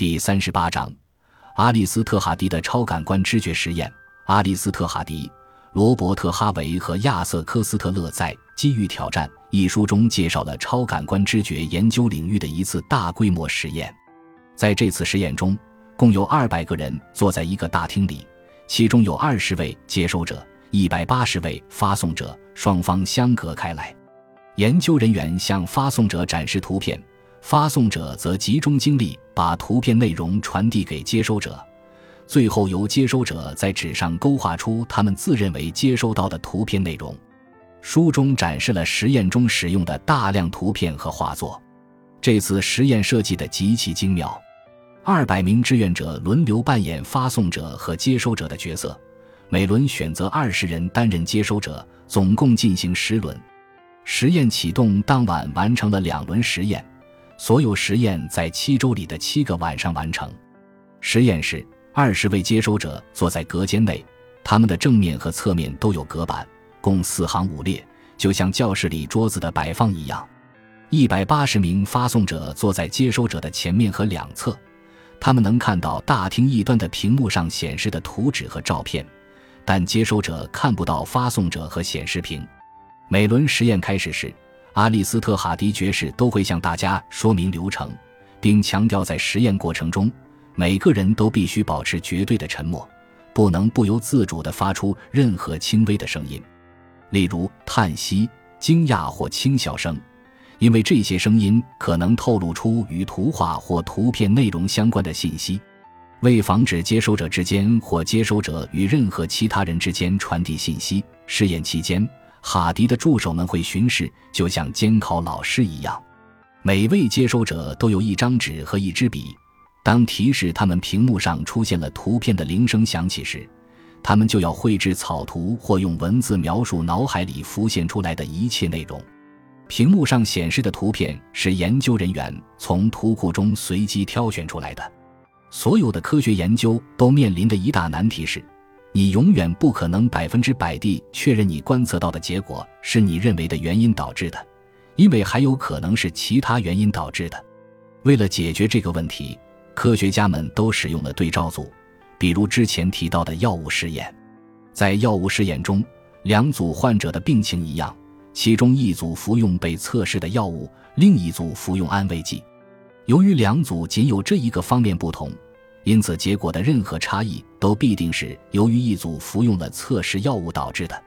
第三十八章，阿利斯特哈迪的超感官知觉实验。阿利斯特哈迪、罗伯特哈维和亚瑟科斯特勒在《机遇挑战》一书中介绍了超感官知觉研究领域的一次大规模实验。在这次实验中，共有二百个人坐在一个大厅里，其中有二十位接收者，一百八十位发送者，双方相隔开来。研究人员向发送者展示图片。发送者则集中精力把图片内容传递给接收者，最后由接收者在纸上勾画出他们自认为接收到的图片内容。书中展示了实验中使用的大量图片和画作。这次实验设计的极其精妙，二百名志愿者轮流扮演发送者和接收者的角色，每轮选择二十人担任接收者，总共进行十轮。实验启动当晚完成了两轮实验。所有实验在七周里的七个晚上完成。实验室二十位接收者坐在隔间内，他们的正面和侧面都有隔板，共四行五列，就像教室里桌子的摆放一样。一百八十名发送者坐在接收者的前面和两侧，他们能看到大厅一端的屏幕上显示的图纸和照片，但接收者看不到发送者和显示屏。每轮实验开始时。阿利斯特哈迪爵士都会向大家说明流程，并强调在实验过程中，每个人都必须保持绝对的沉默，不能不由自主地发出任何轻微的声音，例如叹息、惊讶或轻笑声，因为这些声音可能透露出与图画或图片内容相关的信息。为防止接收者之间或接收者与任何其他人之间传递信息，试验期间。哈迪的助手们会巡视，就像监考老师一样。每位接收者都有一张纸和一支笔。当提示他们屏幕上出现了图片的铃声响起时，他们就要绘制草图或用文字描述脑海里浮现出来的一切内容。屏幕上显示的图片是研究人员从图库中随机挑选出来的。所有的科学研究都面临的一大难题是。你永远不可能百分之百地确认你观测到的结果是你认为的原因导致的，因为还有可能是其他原因导致的。为了解决这个问题，科学家们都使用了对照组，比如之前提到的药物试验。在药物试验中，两组患者的病情一样，其中一组服用被测试的药物，另一组服用安慰剂。由于两组仅有这一个方面不同。因此，结果的任何差异都必定是由于一组服用了测试药物导致的。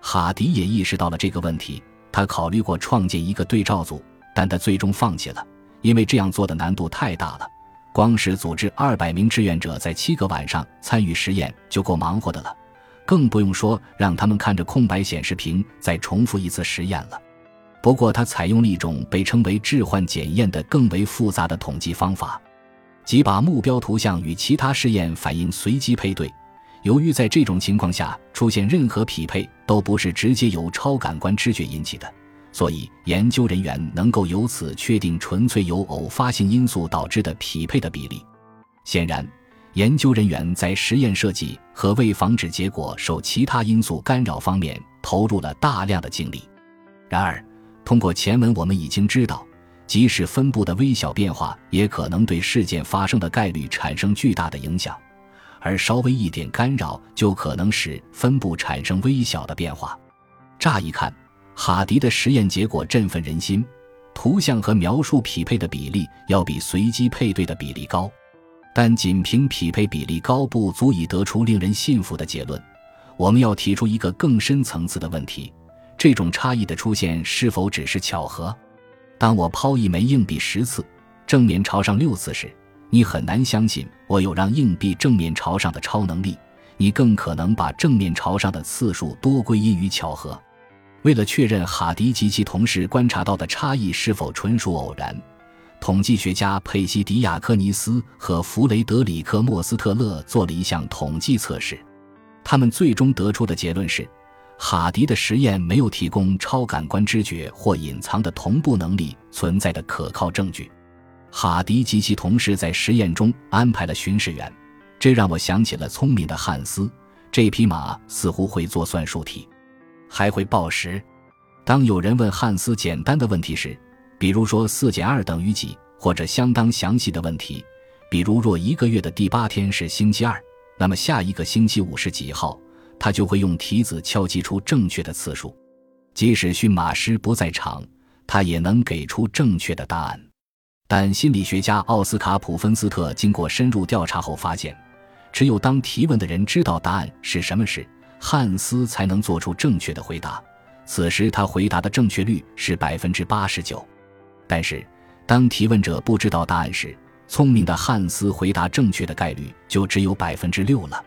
哈迪也意识到了这个问题，他考虑过创建一个对照组，但他最终放弃了，因为这样做的难度太大了。光是组织二百名志愿者在七个晚上参与实验就够忙活的了，更不用说让他们看着空白显示屏再重复一次实验了。不过，他采用了一种被称为置换检验的更为复杂的统计方法。即把目标图像与其他试验反应随机配对，由于在这种情况下出现任何匹配都不是直接由超感官知觉引起的，所以研究人员能够由此确定纯粹由偶发性因素导致的匹配的比例。显然，研究人员在实验设计和为防止结果受其他因素干扰方面投入了大量的精力。然而，通过前文我们已经知道。即使分布的微小变化，也可能对事件发生的概率产生巨大的影响，而稍微一点干扰就可能使分布产生微小的变化。乍一看，哈迪的实验结果振奋人心，图像和描述匹配的比例要比随机配对的比例高，但仅凭匹配比例高不足以得出令人信服的结论。我们要提出一个更深层次的问题：这种差异的出现是否只是巧合？当我抛一枚硬币十次，正面朝上六次时，你很难相信我有让硬币正面朝上的超能力。你更可能把正面朝上的次数多归因于巧合。为了确认哈迪及其同事观察到的差异是否纯属偶然，统计学家佩西迪亚科尼斯和弗雷德里克莫斯特勒做了一项统计测试。他们最终得出的结论是。哈迪的实验没有提供超感官知觉或隐藏的同步能力存在的可靠证据。哈迪及其同事在实验中安排了巡视员，这让我想起了聪明的汉斯。这匹马似乎会做算术题，还会报时。当有人问汉斯简单的问题时，比如说四减二等于几，或者相当详细的问题，比如，若一个月的第八天是星期二，那么下一个星期五是几号？他就会用蹄子敲击出正确的次数。即使驯马师不在场，他也能给出正确的答案。但心理学家奥斯卡·普芬斯特经过深入调查后发现，只有当提问的人知道答案是什么时，汉斯才能做出正确的回答。此时他回答的正确率是百分之八十九。但是，当提问者不知道答案时，聪明的汉斯回答正确的概率就只有百分之六了。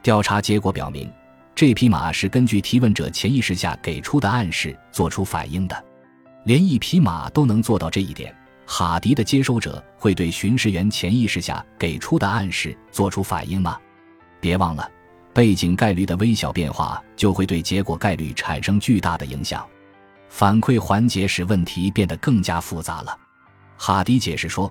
调查结果表明，这匹马是根据提问者潜意识下给出的暗示做出反应的。连一匹马都能做到这一点，哈迪的接收者会对巡视员潜意识下给出的暗示做出反应吗？别忘了，背景概率的微小变化就会对结果概率产生巨大的影响。反馈环节使问题变得更加复杂了。哈迪解释说。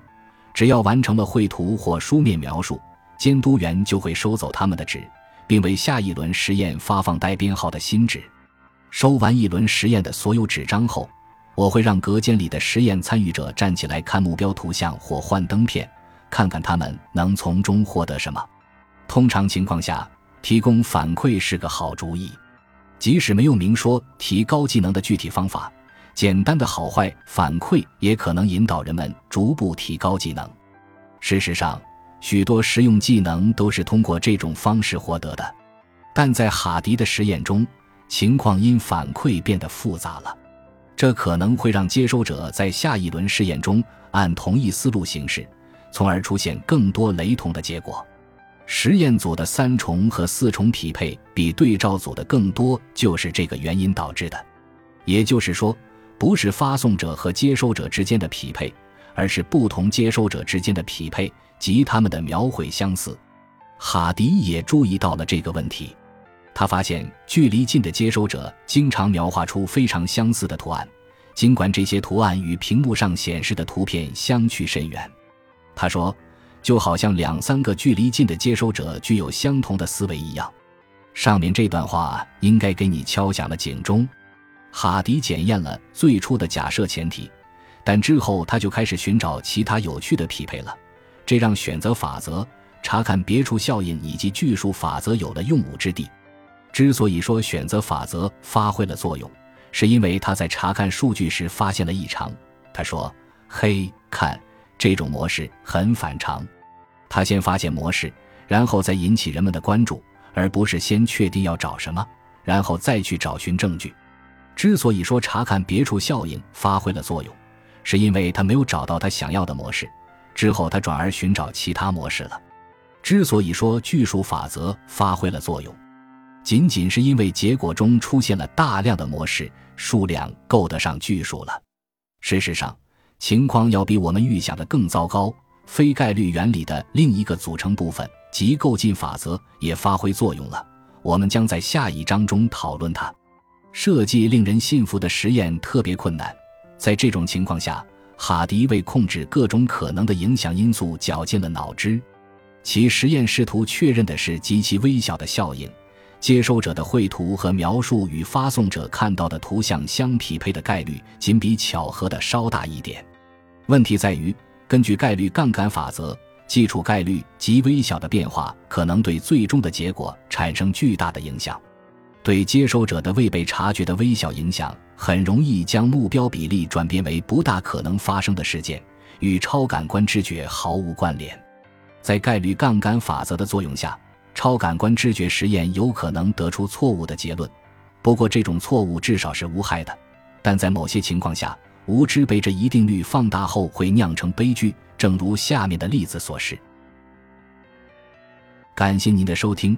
只要完成了绘图或书面描述，监督员就会收走他们的纸，并为下一轮实验发放带编号的新纸。收完一轮实验的所有纸张后，我会让隔间里的实验参与者站起来看目标图像或幻灯片，看看他们能从中获得什么。通常情况下，提供反馈是个好主意，即使没有明说提高技能的具体方法。简单的好坏反馈也可能引导人们逐步提高技能。事实上，许多实用技能都是通过这种方式获得的。但在哈迪的实验中，情况因反馈变得复杂了。这可能会让接收者在下一轮试验中按同一思路行事，从而出现更多雷同的结果。实验组的三重和四重匹配比对照组的更多，就是这个原因导致的。也就是说。不是发送者和接收者之间的匹配，而是不同接收者之间的匹配及他们的描绘相似。哈迪也注意到了这个问题，他发现距离近的接收者经常描画出非常相似的图案，尽管这些图案与屏幕上显示的图片相去甚远。他说，就好像两三个距离近的接收者具有相同的思维一样。上面这段话应该给你敲响了警钟。哈迪检验了最初的假设前提，但之后他就开始寻找其他有趣的匹配了，这让选择法则、查看别处效应以及巨数法则有了用武之地。之所以说选择法则发挥了作用，是因为他在查看数据时发现了异常。他说：“嘿，看，这种模式很反常。”他先发现模式，然后再引起人们的关注，而不是先确定要找什么，然后再去找寻证据。之所以说查看别处效应发挥了作用，是因为他没有找到他想要的模式，之后他转而寻找其他模式了。之所以说巨数法则发挥了作用，仅仅是因为结果中出现了大量的模式，数量够得上巨数了。事实上，情况要比我们预想的更糟糕。非概率原理的另一个组成部分即构进法则也发挥作用了，我们将在下一章中讨论它。设计令人信服的实验特别困难，在这种情况下，哈迪为控制各种可能的影响因素绞尽了脑汁。其实验试图确认的是极其微小的效应，接收者的绘图和描述与发送者看到的图像相匹配的概率仅比巧合的稍大一点。问题在于，根据概率杠杆法则，基础概率极微小的变化可能对最终的结果产生巨大的影响。对接收者的未被察觉的微小影响，很容易将目标比例转变为不大可能发生的事件，与超感官知觉毫无关联。在概率杠杆法则的作用下，超感官知觉实验有可能得出错误的结论。不过，这种错误至少是无害的。但在某些情况下，无知被这一定律放大后会酿成悲剧，正如下面的例子所示。感谢您的收听，